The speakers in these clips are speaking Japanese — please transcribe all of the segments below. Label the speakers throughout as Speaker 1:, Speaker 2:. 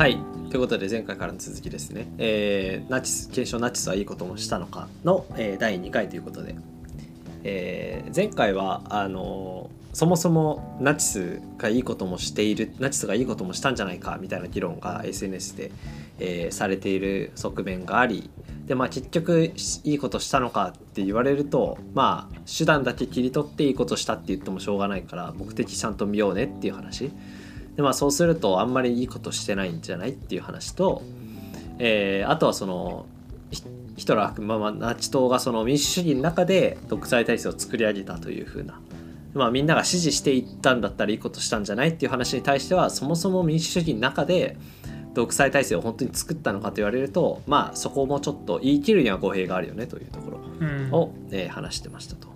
Speaker 1: はい。ということで前回からの続きですね、えー、ナチス検証ナチスはいいこともしたのかの、えー、第2回ということで、えー、前回はあのーそもそもナチスがいいこともしているナチスがいいこともしたんじゃないかみたいな議論が SNS で、えーされている側面がありで、まあ、結局いいことしたのかって言われるとまあ手段だけ切り取っていいことしたって言ってもしょうがないから目的ちゃんと見ようねっていう話。で、まあ、そうするとあんまりいいことしてないんじゃないっていう話と、えーあとはそのヒヒトラー、まあ、まあナチ党がその民主主義の中で独裁体制を作り上げたというふうな。まあ、みんなが支持していったんだったらいいことしたんじゃないっていう話に対してはそもそも民主主義の中で独裁体制を本当に作ったのかと言われるとまあそこもちょっと言い切るには語弊があるよねというとこ
Speaker 2: うん。
Speaker 1: ろを、えー話してましたと。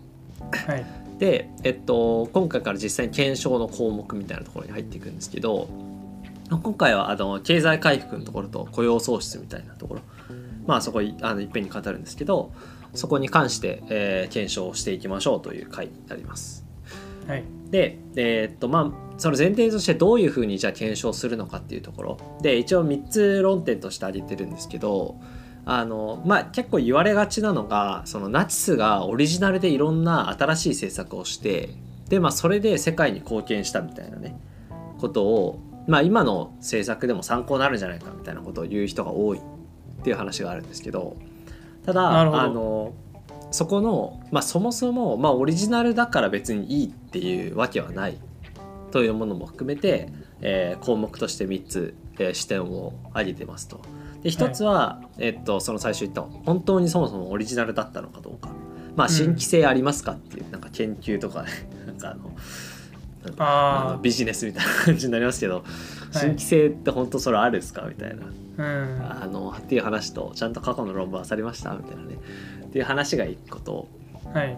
Speaker 2: はい
Speaker 1: で、えっと、今回から実際に検証の項目みたいなところに入っていくんですけど今回はあの経済回復のところと雇用創出みたいなところ。まあそこいあのいっぺんに語るんですけどそこに関して、えー検証をしていきましょうという回になります。
Speaker 2: はい。
Speaker 1: で、えーっとまあその前提としてどういうふうにじゃあ検証するのかっていうところ。で一応3つ論点として挙げてるんですけどあのまあ結構言われがちなのがそのナチスがオリジナルでいろんな新しい政策をしてでまあそれで世界に貢献したみたいなねことをまあ今の政策でも参考になるんじゃないかみたいなことを言う人が多いっていう話があるんですけどただあのそこの、まあ、そもそも、まあ、オリジナルだから別にいいっていうわけはないというものも含めて、えー項目として3つ、えー視点を挙げてますと。で1つは、えっとその最初言った本当にそもそもオリジナルだったのかどうか、まあ、新規性ありますかっていう、なんか研究とかね なんかあのあビジネスみたいな感じになりますけど、新規性って本当それあるんですか？みたいな。
Speaker 2: あうん。
Speaker 1: あのっていう話とちゃんと過去の論文漁りました？みたいなね。っていう話が一個と。
Speaker 2: はい。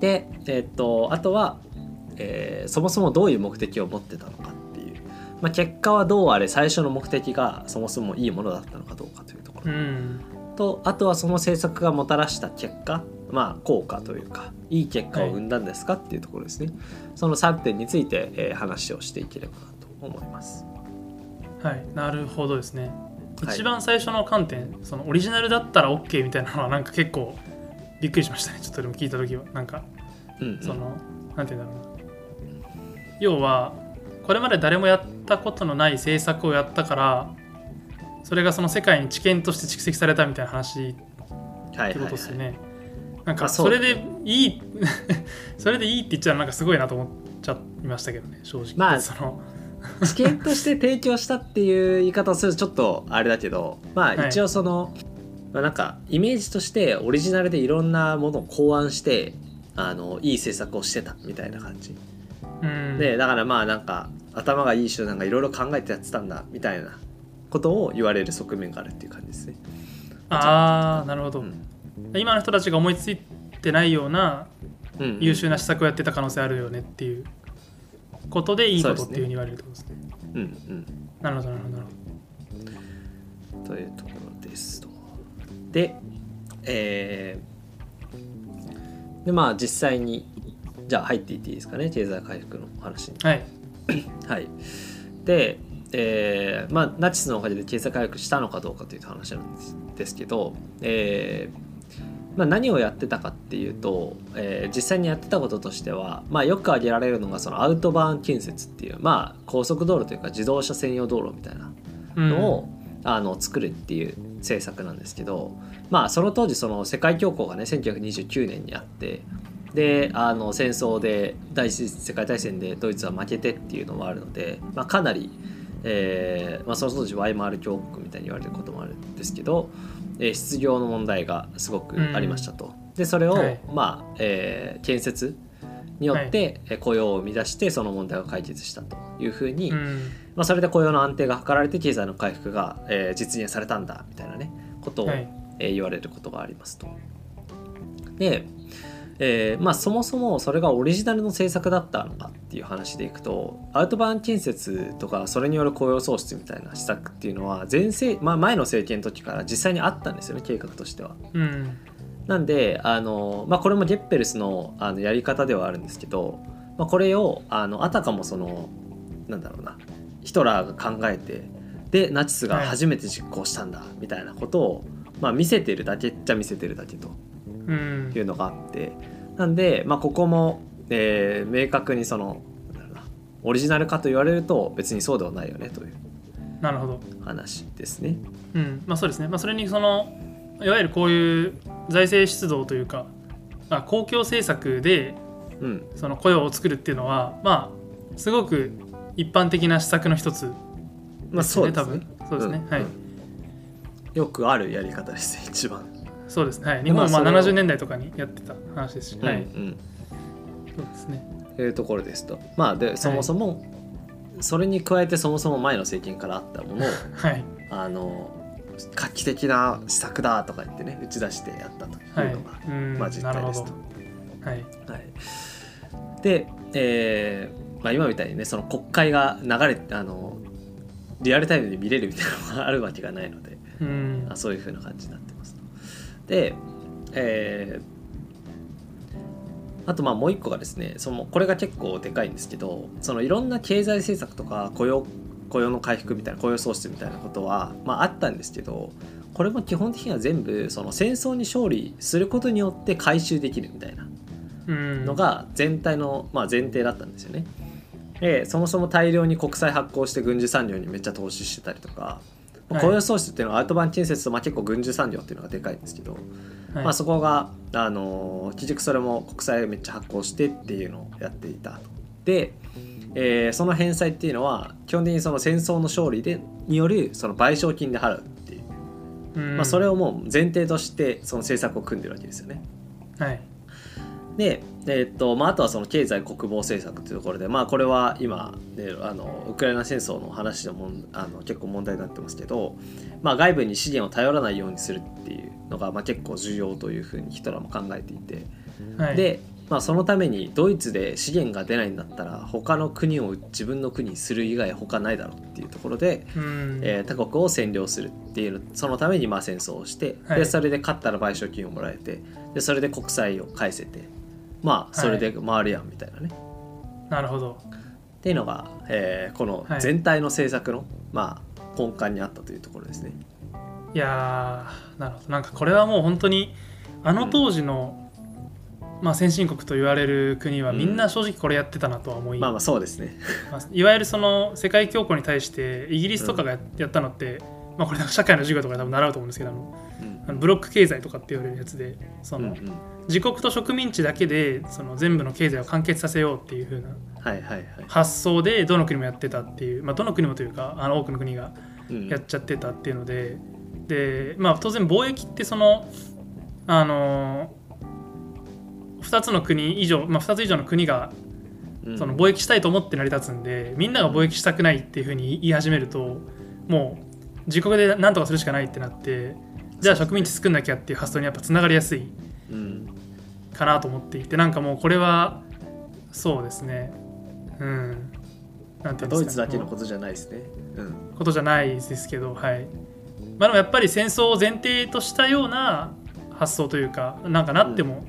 Speaker 1: で、えっとあとは、えーそもそもどういう目的を持ってたのかまあ、結果はどうあれ最初の目的がそもそもいいものだったのかどうかというところ、
Speaker 2: うん。
Speaker 1: とあとはその政策がもたらした結果まあ効果というかいい結果を生んだんですかっていうところですね、その3点について、えー話をしていければなと思います。
Speaker 2: はいなるほどですね。
Speaker 1: はい。
Speaker 2: 一番最初の観点そのオリジナルだったら OK みたいなのはなんか結構びっくりしましたね。ちょっとでも聞いた時は。なんか
Speaker 1: うんうん。
Speaker 2: その、なんて言うんだろうな。要はこれまで誰もやったことのない政策をやったからそれがその世界に知見として蓄積されたみたいな話ってこ
Speaker 1: はいはい。はい
Speaker 2: とですよね。なんか
Speaker 1: まあそ
Speaker 2: れでいい それでいいって言っちゃうなんかすごいなと思っちゃいましたけどね正直。
Speaker 1: まあ
Speaker 2: その。
Speaker 1: 知見として提供したっていう言い方をするとちょっとあれだけどま
Speaker 2: はい。
Speaker 1: あ一応その、まあ、なんかイメージとしてオリジナルでいろんなものを考案してあのいい政策をしてたみたいな感じ。
Speaker 2: うん
Speaker 1: でだからまあなんか頭がいい人なんかいろいろ考えてやってたんだみたいなことを言われる側面があるっていう感じですね。
Speaker 2: ああなるほど、
Speaker 1: うん。
Speaker 2: 今の人たちが思いついてないような
Speaker 1: うん
Speaker 2: 優秀な施策をやってた可能性あるよねっていうことでいいことっていうふうに言われるってことですね。
Speaker 1: うんうん。
Speaker 2: なるほどなるほどなるほ
Speaker 1: というところですと。で、えーでまあ実際にじゃあ入っていっていいですかね経済回復の話に。
Speaker 2: ど。はい。
Speaker 1: はい、で、えーまあ、ナチスのおかげで経済回復したのかどうかという話なんですですけど、えーまあ、何をやってたかっていうと、えー実際にやってたこととしては、まあ、よく挙げられるのがそのアウトバーン建設っていう、まあ、高速道路というか自動車専用道路みたいな
Speaker 2: うん
Speaker 1: のを、あの作るっていう政策なんですけど、まあ、その当時その世界恐慌がね1929年にあってであの戦争で第一次世界大戦でドイツは負けてっていうのもあるので、まあ、かなり、えーまあ、その当時ワイマール共和国みたいに言われることもあるんですけど、えー失業の問題がすごくありましたと。でそれを、
Speaker 2: はい。
Speaker 1: まあえー建設によってえー雇用を生み出してその問題を解決したというふうに、
Speaker 2: うん。
Speaker 1: まあ、それで雇用の安定が図られて経済の回復が、えー実現されたんだみたいなねことを、
Speaker 2: はい。
Speaker 1: えー言われることがありますと。で、えーまあ、そもそもそれがオリジナルの政策だったのかっていう話でいくとアウトバーン建設とかそれによる雇用創出みたいな施策っていうのは前世、まあ、前の政権の時から実際にあったんですよね計画としては。
Speaker 2: うん。
Speaker 1: なんであの、まあ、これもゲッペルスのあのやり方ではあるんですけど、まあ、これをあのあたかもそのなんだろうなヒトラーが考えてでナチスが初めて実行したんだみたいなことを、まあ、見せてるだけっちゃ見せてるだけと
Speaker 2: うん。
Speaker 1: いうのがあって。なんで、まあ、ここも、えー明確にそのオリジナルかと言われると別にそうではないよねという。
Speaker 2: なるほど。
Speaker 1: 話ですね。
Speaker 2: うん。まあそうですね、まあ、それにそのいわゆるこういう財政出動というか、まあ、公共政策で
Speaker 1: うん、
Speaker 2: その雇用を作るっていうのはまあすごく一般的な施策の一つ
Speaker 1: まあ
Speaker 2: です
Speaker 1: そうですね。
Speaker 2: ね多分。そうですね、はい。
Speaker 1: うんうん。よくあるやり方ですね一番。
Speaker 2: そうですね、はい、日本はまあ
Speaker 1: まあそれを
Speaker 2: 70年代とかにやってた話ですし、はい
Speaker 1: うんうん。
Speaker 2: そうですね。
Speaker 1: というところですと。まあでそもそも、それに加えてそもそも前の政権からあったものを
Speaker 2: はい。
Speaker 1: あの画期的な施策だとか言ってね打ち出してやったと
Speaker 2: はい
Speaker 1: いうのが、
Speaker 2: うん。
Speaker 1: まあ実態ですと。
Speaker 2: はい。
Speaker 1: はい、で、えーまあ、今みたいにねその国会が流れてあのリアルタイムで見れるみたいなのがあるわけがないので
Speaker 2: うん。
Speaker 1: あそういう風な感じになってます。と。で、えーあとまあもう一個がですねそのこれが結構でかいんですけどそのいろんな経済政策とか雇用雇用の回復みたいな雇用創出みたいなことは、まあ、あったんですけどこれも基本的には全部その戦争に勝利することによって回収できるみたいな
Speaker 2: うん
Speaker 1: のが全体の、まあ、前提だったんですよね。でそもそも大量に国債発行して軍需産業にめっちゃ投資してたりとか、
Speaker 2: はい
Speaker 1: 雇用創出っていうのはアウトバン建設とまあ結構軍需産業っていうのがでかいんですけど、
Speaker 2: はい。
Speaker 1: まあ、そこが、あのー結局それも国債をめっちゃ発行してっていうのをやっていたと。で、えーその返済っていうのは基本的にその戦争の勝利でによるその賠償金で払うっていう、
Speaker 2: うん。
Speaker 1: まあ、それをもう前提としてその政策を組んでるわけですよね。
Speaker 2: はい
Speaker 1: で、えーっとまあ、あとはその経済国防政策というところで、まあ、これは今、ね、あのウクライナ戦争の話でもんあの結構問題になってますけど、まあ、外部に資源を頼らないようにするっていうのが、まあ、結構重要というふうにヒトラーも考えていて、
Speaker 2: はい。
Speaker 1: で、まあ、そのためにドイツで資源が出ないんだったら他の国を自分の国にする以外他ないだろうっていうところで、
Speaker 2: うん。
Speaker 1: えー他国を占領するっていうそのためにまあ戦争をして、
Speaker 2: はい。
Speaker 1: でそれで勝ったら賠償金をもらえてでそれで国債を返せてまあそれで回るやんみたいなね、
Speaker 2: なるほど。
Speaker 1: っていうのが、えーこの
Speaker 2: はい。
Speaker 1: 全体の政策の、まあ、根幹にあったというところですね。
Speaker 2: いやーなるほど。なんかこれはもう本当にあの当時の、まあ、先進国と言われる国はみんな正直これやってたなとは思い、
Speaker 1: まあまあそうですね。
Speaker 2: ますいわゆるその世界恐慌に対してイギリスとかがややったのって、まあ、これなんか社会の授業とかで多分習うと思うんですけどあの
Speaker 1: うん
Speaker 2: ブロック経済とかって言われるやつでその、
Speaker 1: うんうん。
Speaker 2: 自国と植民地だけでその全部の経済を完結させようっていう風な。発想でどの国もやってたっていう、まあ、どの国もというかあの多くの国が
Speaker 1: うん。
Speaker 2: やっちゃってたっていうので、でまあ当然貿易ってそのあの2つの国以上、まあ、2つ以上の国が
Speaker 1: うん。
Speaker 2: その貿易したいと思って成り立つんでみんなが貿易したくないっていうふうに言い始めるともう自国で何とかするしかないってなってじゃあ植民地作んなきゃっていう発想にやっぱつながりやすい
Speaker 1: うん
Speaker 2: かなと思っていてなんかもうこれはそうですね。うん。なんていうんですかね。
Speaker 1: ドイツだけのことじゃないですね。うん。
Speaker 2: ことじゃないですけど、はい。まあ、でもやっぱり戦争を前提としたような発想というかなんかなっても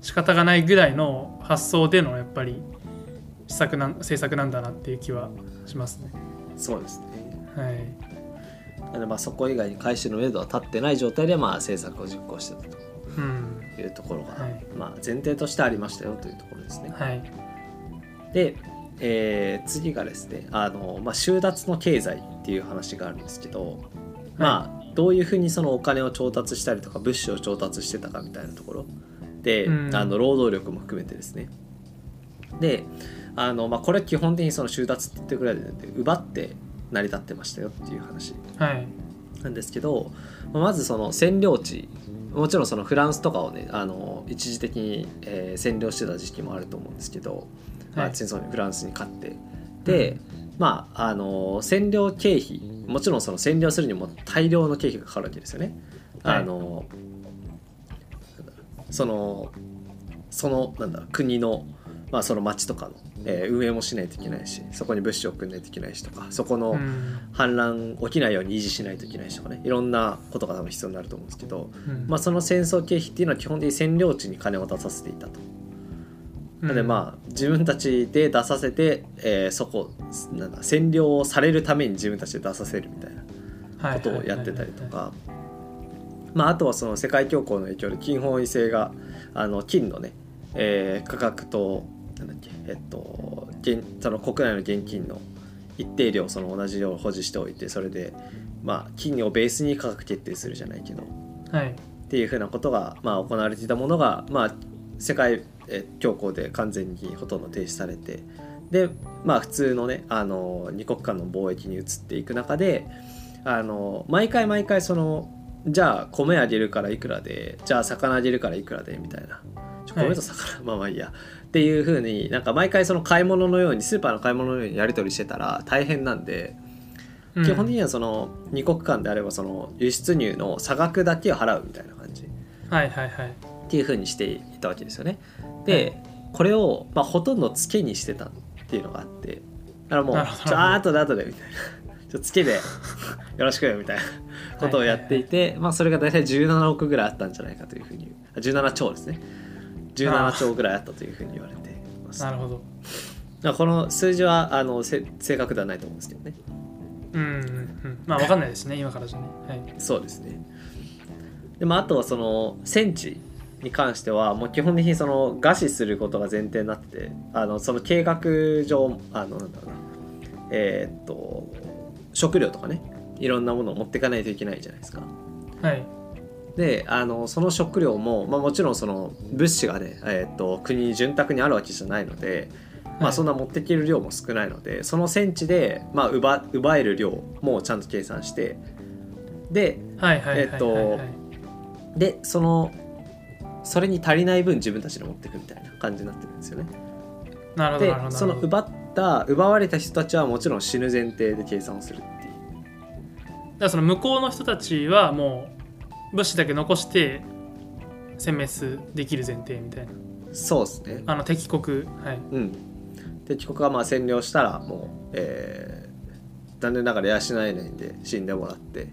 Speaker 2: 仕方がないぐらいの発想でのやっぱり施策なん政策なんだなっていう気はしますね。
Speaker 1: そうですね。
Speaker 2: はい
Speaker 1: なのでまあそこ以外に回収の目処は立ってない状態でまあ政策を実行してた
Speaker 2: うん。
Speaker 1: というところが、
Speaker 2: はい。
Speaker 1: まあ前提としてありましたよというところですね。
Speaker 2: はい。
Speaker 1: で、えー次がですねあの、まあ、収奪の経済っていう話があるんですけど、まあどういうふうにそのお金を調達したりとか物資を調達してたかみたいなところ。で、
Speaker 2: うん。
Speaker 1: あの労働力も含めてですね。であの、まあ、これ基本的にその収奪って言ってるぐらいで奪って成り立ってましたよっていう話。
Speaker 2: はい。
Speaker 1: なんですけどまあまずその占領地もちろんそのフランスとかをねあの一時的に、えー占領してた時期もあると思うんですけど、まあ
Speaker 2: はい。
Speaker 1: 戦争にフランスに勝って。で、まああの占領経費もちろんその占領するにも大量の経費がかかるわけですよね。
Speaker 2: はい。
Speaker 1: あのそのそのなんだろう国のまあその町とかの、えー運営もしないといけないしそこに物資を送んないといけないしとかそこの、
Speaker 2: うん。
Speaker 1: 反乱起きないように維持しないといけないしとかねいろんなことが多分必要になると思うんですけど、
Speaker 2: うん。
Speaker 1: まあ、その戦争経費っていうのは基本的に占領地に金を出させていたと。なのでまあ自分たちで出させて、えーそこなんだ占領をされるために自分たちで出させるみたいなことをやってたりとか。まああとはその世界恐慌の影響で金本位制があの金のね、えー価格となんだっけ？えっと現その国内の現金の一定量その同じ量を保持しておいてそれでまあ金をベースに価格決定するじゃないけど。
Speaker 2: はい。
Speaker 1: っていうふうなことが、まあ、行われていたものが、まあ、世界え恐慌で完全にほとんど停止されて。で、まあ、普通のねあの二国間の貿易に移っていく中であの毎回毎回そのじゃあ米あげるからいくらでじゃあ魚あげるからいくらでみたいな。ちょ米と魚、まあまあいいやっていうふうになんか毎回その買い物のようにスーパーの買い物のようにやり取りしてたら大変なんで。
Speaker 2: うん。
Speaker 1: 基本的にはその二国間であればその輸出入の差額だけを払うみたいな感じ
Speaker 2: はいはいはい。
Speaker 1: っていう風にしていたわけですよね。でこれを、まあ、ほとんどつけにしてたっていうのがあってだからもう
Speaker 2: なるほど「
Speaker 1: ちょあー後で後で」みたいな「ちょつけでよろしくよ」みたいなことをやっていて、まあ、それが大体17億ぐらいあったんじゃないかというふう。にあ17兆ですね17兆ぐらいあったというふうに言われてます。
Speaker 2: なるほど。
Speaker 1: この数字はあのせ正確ではないと思うんですけどね。
Speaker 2: うんうんうん。まあわかんないですね今からじゃね。はい。
Speaker 1: そうですね。でもあとはその戦地に関してはもう基本的にその餓死することが前提になっててあのその計画上あのなんだろうな。えーっと食料とかね。いろんなものを持っていかないといけないじゃないですか。
Speaker 2: はい
Speaker 1: であのその食料も、まあ、もちろんその物資がね、えーっと国に潤沢にあるわけじゃないので、まあ、
Speaker 2: はい。
Speaker 1: そんな持っていける量も少ないのでその戦地で、まあ、奪奪える量もちゃんと計算してで
Speaker 2: はいはいはいはいはい。
Speaker 1: えっとでそのそれに足りない分自分たちで持っていくみたいな感じになってるんですよね。で
Speaker 2: なるほどなるほど
Speaker 1: その奪った奪われた人たちはもちろん死ぬ前提で計算をするっていう。
Speaker 2: だからその向こうの人たちはもう物資だけ残して殲滅できる前提みたいな。
Speaker 1: そうですね。
Speaker 2: あの敵国。はい。
Speaker 1: うん。敵国がまあ占領したらもう、えー残念ながら養えないんで死んでもらって。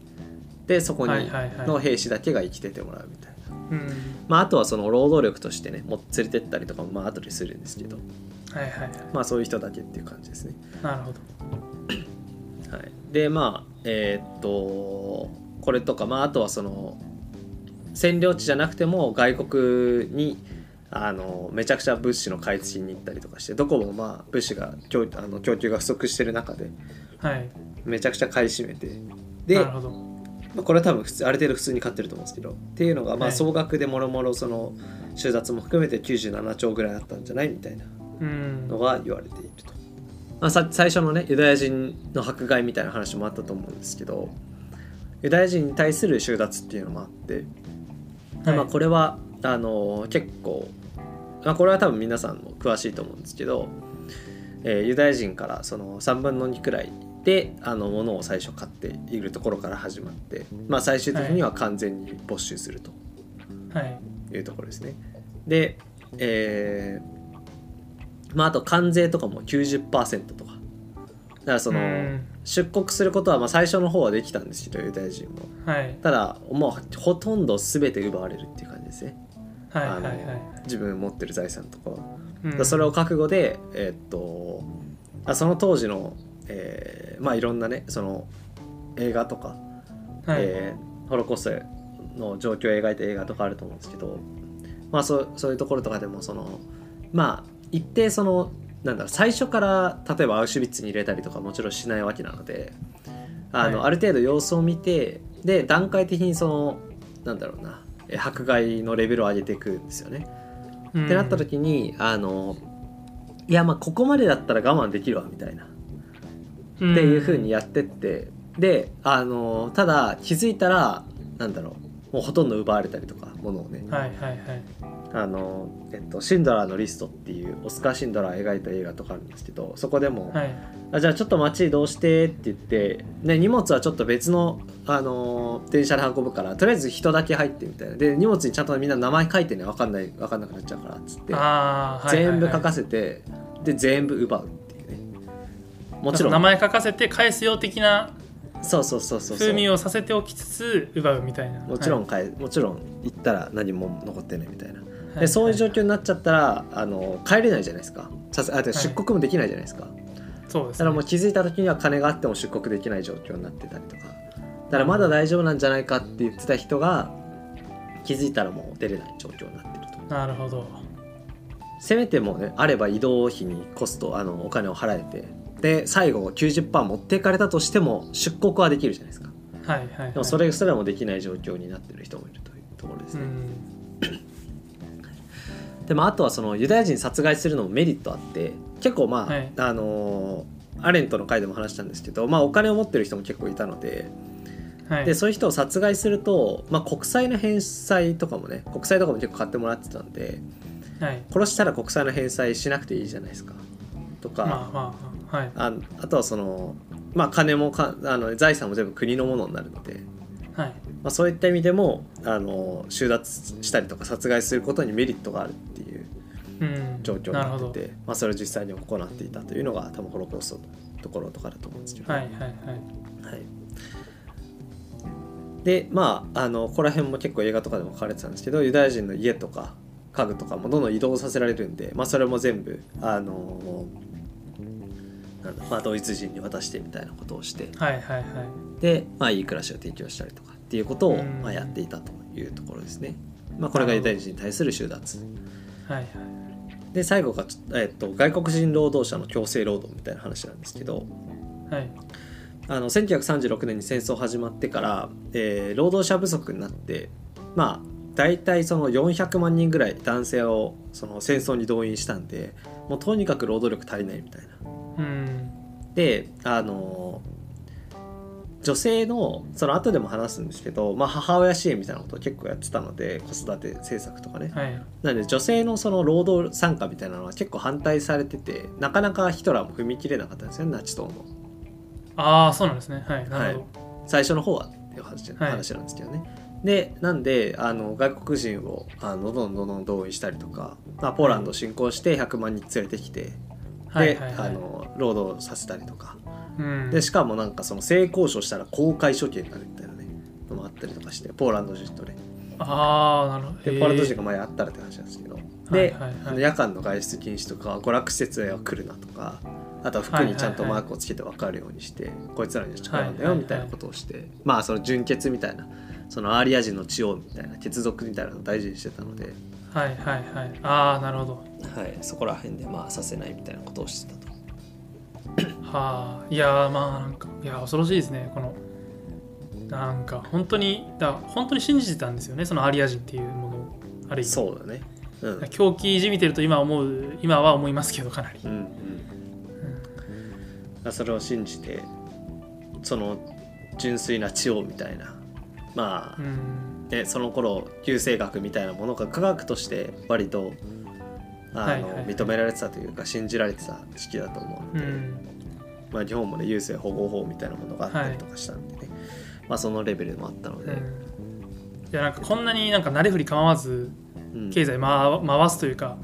Speaker 1: でそこにの兵士だけが生きててもらうみたいな。
Speaker 2: うん。
Speaker 1: まあ、あとはその労働力としてねもう連れてったりとかもまあ後でするんですけど。
Speaker 2: はいはいはい。
Speaker 1: まあそういう人だけっていう感じですね。
Speaker 2: なるほど。
Speaker 1: はい、でまあえーっとこれとか、まあ、あとはその占領地じゃなくても外国にあのめちゃくちゃ物資の買い付けに行ったりとかしてどこもまあ物資が供あの供給が不足してる中で
Speaker 2: はい。
Speaker 1: めちゃくちゃ買い占めてで
Speaker 2: なるほど。
Speaker 1: まあこれは多分普通ある程度普通に買ってると思うんですけどっていうのがまあ
Speaker 2: はい。
Speaker 1: 総額でもろもろその収奪も含めて97兆ぐらいあったんじゃないみたいな
Speaker 2: うん。
Speaker 1: のが言われていると、まあ、さ最初のねユダヤ人の迫害みたいな話もあったと思うんですけどユダヤ人に対する収奪っていうのもあって、
Speaker 2: はい
Speaker 1: まあ、これはあの結構、まあ、これは多分皆さんも詳しいと思うんですけど、えーユダヤ人からその3分の2くらいであの物を最初買っているところから始まって、まあ、最終的には完全に没収すると。
Speaker 2: はい
Speaker 1: いうところですね。で、えーまあ、あと関税とかも90%とか。だからその、
Speaker 2: うん
Speaker 1: 出国することはまあ最初の方はできたんですけどユダヤ人も。
Speaker 2: はい
Speaker 1: ただもうほとんど全て奪われるっていう感じですね。
Speaker 2: はいはいは
Speaker 1: あの自分持ってる財産とかは。
Speaker 2: いうん
Speaker 1: それを覚悟で、えーっとあその当時の、えーまあいろんなねその映画とか
Speaker 2: はい
Speaker 1: えーホロコーストの状況を描いた映画とかあると思うんですけど、まあ、そうそういうところとかでもそのまあ一定そのなんだろう最初から例えばアウシュビッツに入れたりとかもちろんしないわけなのであの、
Speaker 2: はい。
Speaker 1: ある程度様子を見てで段階的にそのなんだろうなえ迫害のレベルを上げていくんですよね。
Speaker 2: うん。
Speaker 1: ってなった時にあのいやまあここまでだったら我慢できるわみたいな。っていう風にやってって、であのただ気づいたらなんだろうもうほとんど奪われたりとかものをね、
Speaker 2: はいはいはい
Speaker 1: あのえっと、シンドラーのリストっていうオスカー・シンドラー描いた映画とかあるんですけどそこでも、
Speaker 2: はい。
Speaker 1: あじゃあちょっと街移動してって言って、ね、荷物はちょっと別の、あの電車で運ぶからとりあえず人だけ入ってみたいな。で荷物にちゃんとみんな名前書いてね分かんない分かんなくなっちゃうからっつって、
Speaker 2: はいはいはい。
Speaker 1: 全部書かせてで全部奪うっていうね。もちろん。
Speaker 2: 名前書かせて返すよ的な
Speaker 1: そうそうそうそうそう。
Speaker 2: 風味をさせておきつつ奪うみたいな。
Speaker 1: もちろん
Speaker 2: は
Speaker 1: かえ、もちろん行ったら何も残ってないみたいな、
Speaker 2: い
Speaker 1: でそういう状
Speaker 2: は
Speaker 1: 況になっちゃったらあの帰れないじゃないですか。さすあ出国もできないじゃないですか、
Speaker 2: そうですね。
Speaker 1: だからもう気づいた時には金があっても出国できない状況になってたりとか。だからまだ大丈夫なんじゃないかって言ってた人が気づいたらもう出れない状況になってると。
Speaker 2: なるほど。
Speaker 1: せめてもねあれば移動費にコストあのお金を払えてで最後90%持っていかれたとしても出国はできるじゃないですか。
Speaker 2: はいはい、はい、
Speaker 1: でもそれすらもできない状況になってる人もいるというところですね、
Speaker 2: うん
Speaker 1: でもあとはそのユダヤ人殺害するのもメリットあって結構まあ、
Speaker 2: はい。
Speaker 1: あのーアレントの回でも話したんですけど、まあ、お金を持ってる人も結構いたので
Speaker 2: はい。
Speaker 1: でそういう人を殺害すると、まあ、国債の返済とかもね国債とかも結構買ってもらってたんで
Speaker 2: はい。
Speaker 1: 殺したら国債の返済しなくていいじゃないですか。とか、
Speaker 2: まあまあはい。
Speaker 1: ああとはその、まあ、金もかあの財産も全部国のものになるので、
Speaker 2: はい
Speaker 1: まあ、そういった意味でもあの収奪したりとか殺害することにメリットがあるっていう
Speaker 2: うん。
Speaker 1: 状況に
Speaker 2: な
Speaker 1: ってて、まあ、それを実際に行っていたというのが多分ホロコーストのところとかだと思うんですけど、
Speaker 2: はいはいはい。
Speaker 1: はい。でまああのここら辺も結構映画とかでも書かれてたんですけどユダヤ人の家とか家具とかもどんどん移動させられるんで、まあ、それも全部あのなんだ、まあ、ドイツ人に渡してみたいなことをして。
Speaker 2: はいはいはい。
Speaker 1: で、まあ、いい暮らしを提供したりとかっていうことを、
Speaker 2: うん。
Speaker 1: まあ、やっていたというところですね。まあ、これがユダヤ人に対する収奪。
Speaker 2: はいはい。
Speaker 1: で最後が、えっと、外国人労働者の強制労働みたいな話なんですけど
Speaker 2: はい。
Speaker 1: あの1936年に戦争始まってから、えー労働者不足になってまあ大体その400万人ぐらい男性をその戦争に動員したんでもうとにかく労働力足りないみたいな。
Speaker 2: うん。
Speaker 1: であの女性のその後でも話すんですけど、まあ、母親支援みたいなことを結構やってたので子育て政策とかね、
Speaker 2: はい。
Speaker 1: なので女性のその労働参加みたいなのは結構反対されててなかなかヒトラーも踏み切れなかったんですよねナチ党の
Speaker 2: ああそうなんですね。はいなるほ
Speaker 1: 最初の方はっていう話,、
Speaker 2: はい。
Speaker 1: 話なんですけどね。でなんであの外国人をあのどんどんどんどん動員したりとか、まあ、ポーランドを侵攻して100万人連れてきて、
Speaker 2: どはい
Speaker 1: で、
Speaker 2: はいはい
Speaker 1: あの労働させたりとか
Speaker 2: うん。
Speaker 1: でしかもなんかその性交渉したら公開処刑になるみたいなねのもあったりとかしてポーランド人とね。
Speaker 2: ああなるほど。
Speaker 1: ポーランド人が前あったらって話なんですけど、
Speaker 2: はい
Speaker 1: で、
Speaker 2: はいはい
Speaker 1: あの夜間の外出禁止とか娯楽施設へは来るなとかあとは服にちゃんとマークをつけて分かるようにして、こいつらには力なんだ
Speaker 2: はいはいはい。
Speaker 1: よみたいなことをして、まあその純血みたいなそのアーリア人の血をみたいな血族みたいなのを大事にしてたので、
Speaker 2: はいはいはい。ああなるほど。
Speaker 1: はい、そこら辺でまあさせないみたいなことをしてた。と。
Speaker 2: はあいやーまあなんかいや恐ろしいですね。このなんか本当にだ本当に信じてたんですよね。そのアリア人っていうものを。ある意味。
Speaker 1: そうだね。うん。
Speaker 2: 狂気じみてると今思う今は思いますけどかなり。
Speaker 1: うんうん、それを信じてその純粋な知をみたいな。まあ、
Speaker 2: うん。
Speaker 1: ね、その頃旧世学みたいなものが科学として割とあの、
Speaker 2: はいはい。はい
Speaker 1: 認められてたというか信じられてた時期だと思うので、
Speaker 2: うん。
Speaker 1: まあ、日本もね優生保護法みたいなものがあったりとかしたんでね、まあ、そのレベルもあったので、
Speaker 2: うん。いやなんかこんなになんか慣れ振り構わず
Speaker 1: うん。
Speaker 2: 経済回回すというか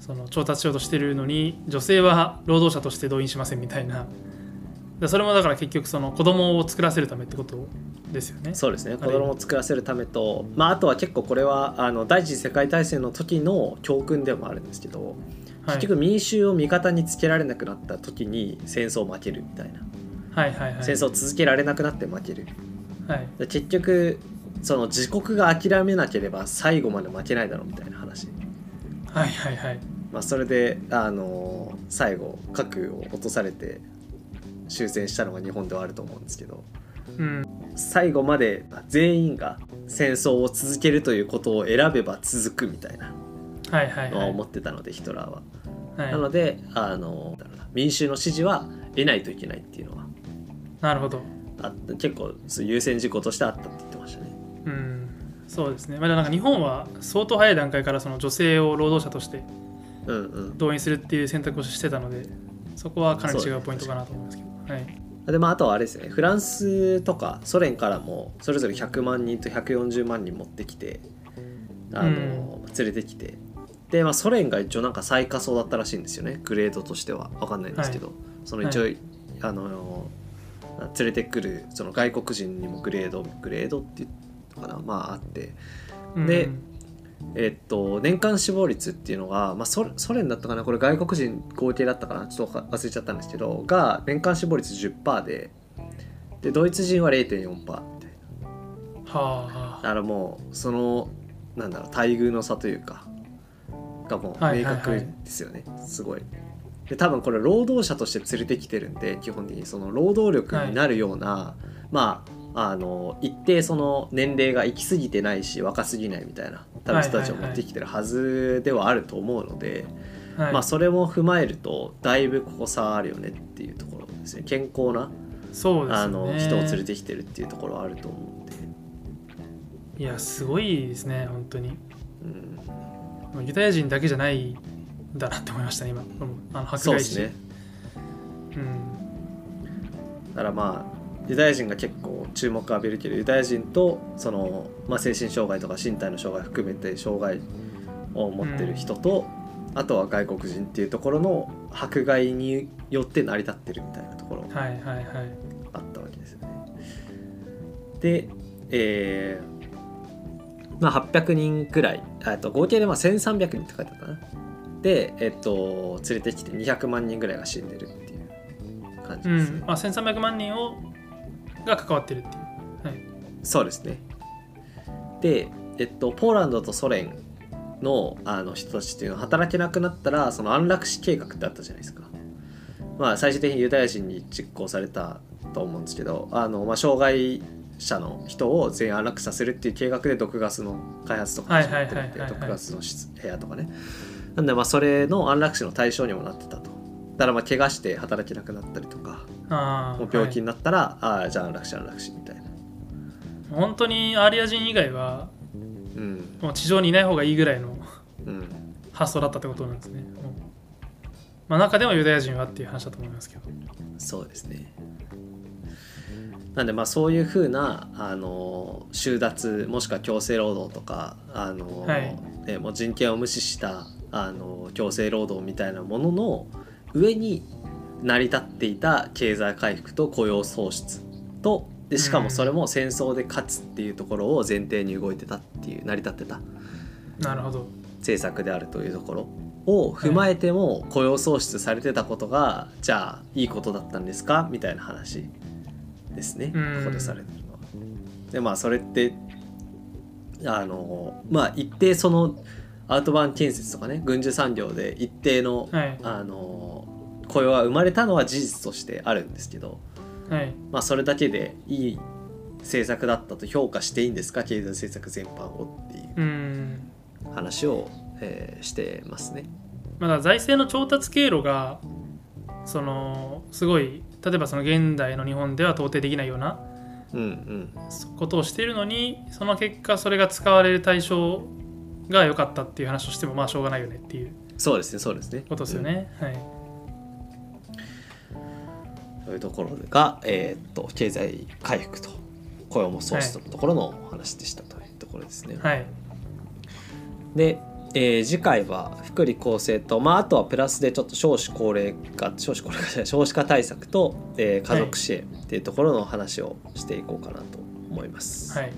Speaker 2: その調達しようとしてるのに女性は労働者として動員しませんみたいなでそれもだから結局その子供を作らせるためってことですよね。
Speaker 1: そうですね。子供を作らせるためと、まあ、あとは結構これはあの第一次世界大戦の時の教訓でもあるんですけど、
Speaker 2: はい。
Speaker 1: 結局民衆を味方につけられなくなった時に戦争を負けるみたいな、
Speaker 2: はいはいはい。
Speaker 1: 戦争を続けられなくなって負ける。
Speaker 2: はい。
Speaker 1: で結局その自国が諦めなければ最後まで負けないだろうみたいな話、
Speaker 2: はいはいはい。
Speaker 1: まあ、それであの最後核を落とされて終戦したのが日本ではあると思うんですけど
Speaker 2: うん
Speaker 1: 最後まで全員が戦争を続けるということを選べば続くみたいな
Speaker 2: はいはいはい。
Speaker 1: のは思ってたのでヒトラーは。
Speaker 2: はい
Speaker 1: なのであの民衆の支持は得ないといけないっていうのは
Speaker 2: なるほど。
Speaker 1: あ結構優先事項としてあったって言ってましたね。
Speaker 2: うんそうですね。まだなんか日本は相当早い段階からその女性を労働者として
Speaker 1: うんうん、
Speaker 2: 動員するっていう選択をしてたのでそこはかなり違うポイントかなと思いますけど。はい。
Speaker 1: でまあ、あとはあれですね。フランスとかソ連からもそれぞれ100万人と140万人持ってきてあの、連れてきて。で、まあ、ソ連が一応なんか最下層だったらしいんですよね。グレードとしては。分かんないんですけど、その一応、
Speaker 2: は
Speaker 1: あの連れてくるその外国人にもグレードグレードっていうのかな。まああって。
Speaker 2: うん。
Speaker 1: でえっと、年間死亡率っていうのが、まあ、ソソ連だったかな？これ外国人合計だったかな？ちょっと忘れちゃったんですけどが年間死亡率10%ででドイツ人は0.4%みたいな。
Speaker 2: はあ。
Speaker 1: だからもうそのなんだろう待遇の差というかがもう明
Speaker 2: はいはいはい。
Speaker 1: 確ですよね、すごい。で多分これ労働者として連れてきてるんで基本的にその労働力になるような、まああの一定その年齢が行き過ぎてないし若すぎないみたいな多分人たちを持ってきてるはずではあると思うので、
Speaker 2: はい。
Speaker 1: まあそれも踏まえるとだいぶここ差あるよねっていうところですね。健康な、
Speaker 2: そうですよね。
Speaker 1: あの人を連れてきてるっていうところはあると思うんで、
Speaker 2: いやすごいですね本当に。
Speaker 1: うん、
Speaker 2: ユダヤ人だけじゃないんだなって思いましたね今。あの迫害地
Speaker 1: そうですね。
Speaker 2: うん。
Speaker 1: だからまあユダヤ人が結構注目を浴びるけどユダヤ人とその、まあ、精神障害とか身体の障害含めて障害を持ってる人と、あとは外国人っていうところの迫害によって成り立ってるみたいなところがあったわけですよね。で、えーまあ、800人くらいあと合計でまあ1300人って書いてあったな。で、えっと、連れてきて200万人ぐらいが死んでるっていう感じ
Speaker 2: う
Speaker 1: ですね。
Speaker 2: んあ1300万人をが関わってるっていうはい
Speaker 1: そうですね。で、えっと、ポーランドとソ連のあの人たちっていうのは働けなくなったらその安楽死計画ってあったじゃないですか。まあ最終的にユダヤ人に実行されたと思うんですけどあの、まあ、障害者の人を全員安楽させるっていう計画で毒ガスの開発とか始まってるんで
Speaker 2: はいはいはいはいはい
Speaker 1: 毒ガスの室部屋とかね。なんでまあそれの安楽死の対象にもなってたと。だからまあ怪我して働けなくなったりとか
Speaker 2: あ
Speaker 1: もう病気
Speaker 2: はい
Speaker 1: になったら、ああじゃあ安楽死安楽死みたいな。
Speaker 2: 本当にアーリア人以外は
Speaker 1: うん。
Speaker 2: もう地上にいない方がいいぐらいの
Speaker 1: うん。
Speaker 2: 発想だったってことなんですね。まあ中でもユダヤ人はっていう話だと思いますけど。
Speaker 1: そうですね。なんでまあそういうふうなあの収奪もしくは強制労働とかあの、
Speaker 2: はい。
Speaker 1: ね、もう人権を無視したあの強制労働みたいなものの上に成り立っていた経済回復と雇用創出とでしかもそれも戦争で勝つっていうところを前提に動いてたっていう成り立ってた。
Speaker 2: なるほど。
Speaker 1: 政策であるというところを踏まえても雇用創出されてたことがじゃあいいことだったんですか？みたいな話ですね。
Speaker 2: うん。
Speaker 1: ここでされてるのは。でまあそれってあのまあ一定そのアウトバーン建設とかね軍需産業で一定の、
Speaker 2: はい。
Speaker 1: あの雇用が生まれたのは事実としてあるんですけど、
Speaker 2: はい。
Speaker 1: まあ、それだけでいい政策だったと評価していいんですか？経済政策全般をっていう
Speaker 2: うん。
Speaker 1: 話を、えーしてますね。
Speaker 2: まだ財政の調達経路がそのすごい例えばその現代の日本では到底できないような
Speaker 1: うんうん。
Speaker 2: ことをしているのにその結果それが使われる対象が良かったっていう話をしてもまあしょうがないよねっていう
Speaker 1: そうですねそうですね。
Speaker 2: ことですよね、はい
Speaker 1: うんそういうところが、えーっと経済回復と雇用も創出のところのお話でしたというところですね。
Speaker 2: はい
Speaker 1: で、えー次回は福利厚生と、まあ、あとはプラスでちょっと少子高齢化少子高齢化じゃない少子化対策と、えー家族支援っていうところの話をしていこうかなと思います。
Speaker 2: はい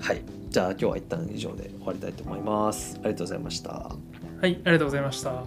Speaker 1: はい、じゃあ今日は一旦以上で終わりたいと思います。ありがとうございました。
Speaker 2: はいありがとうございました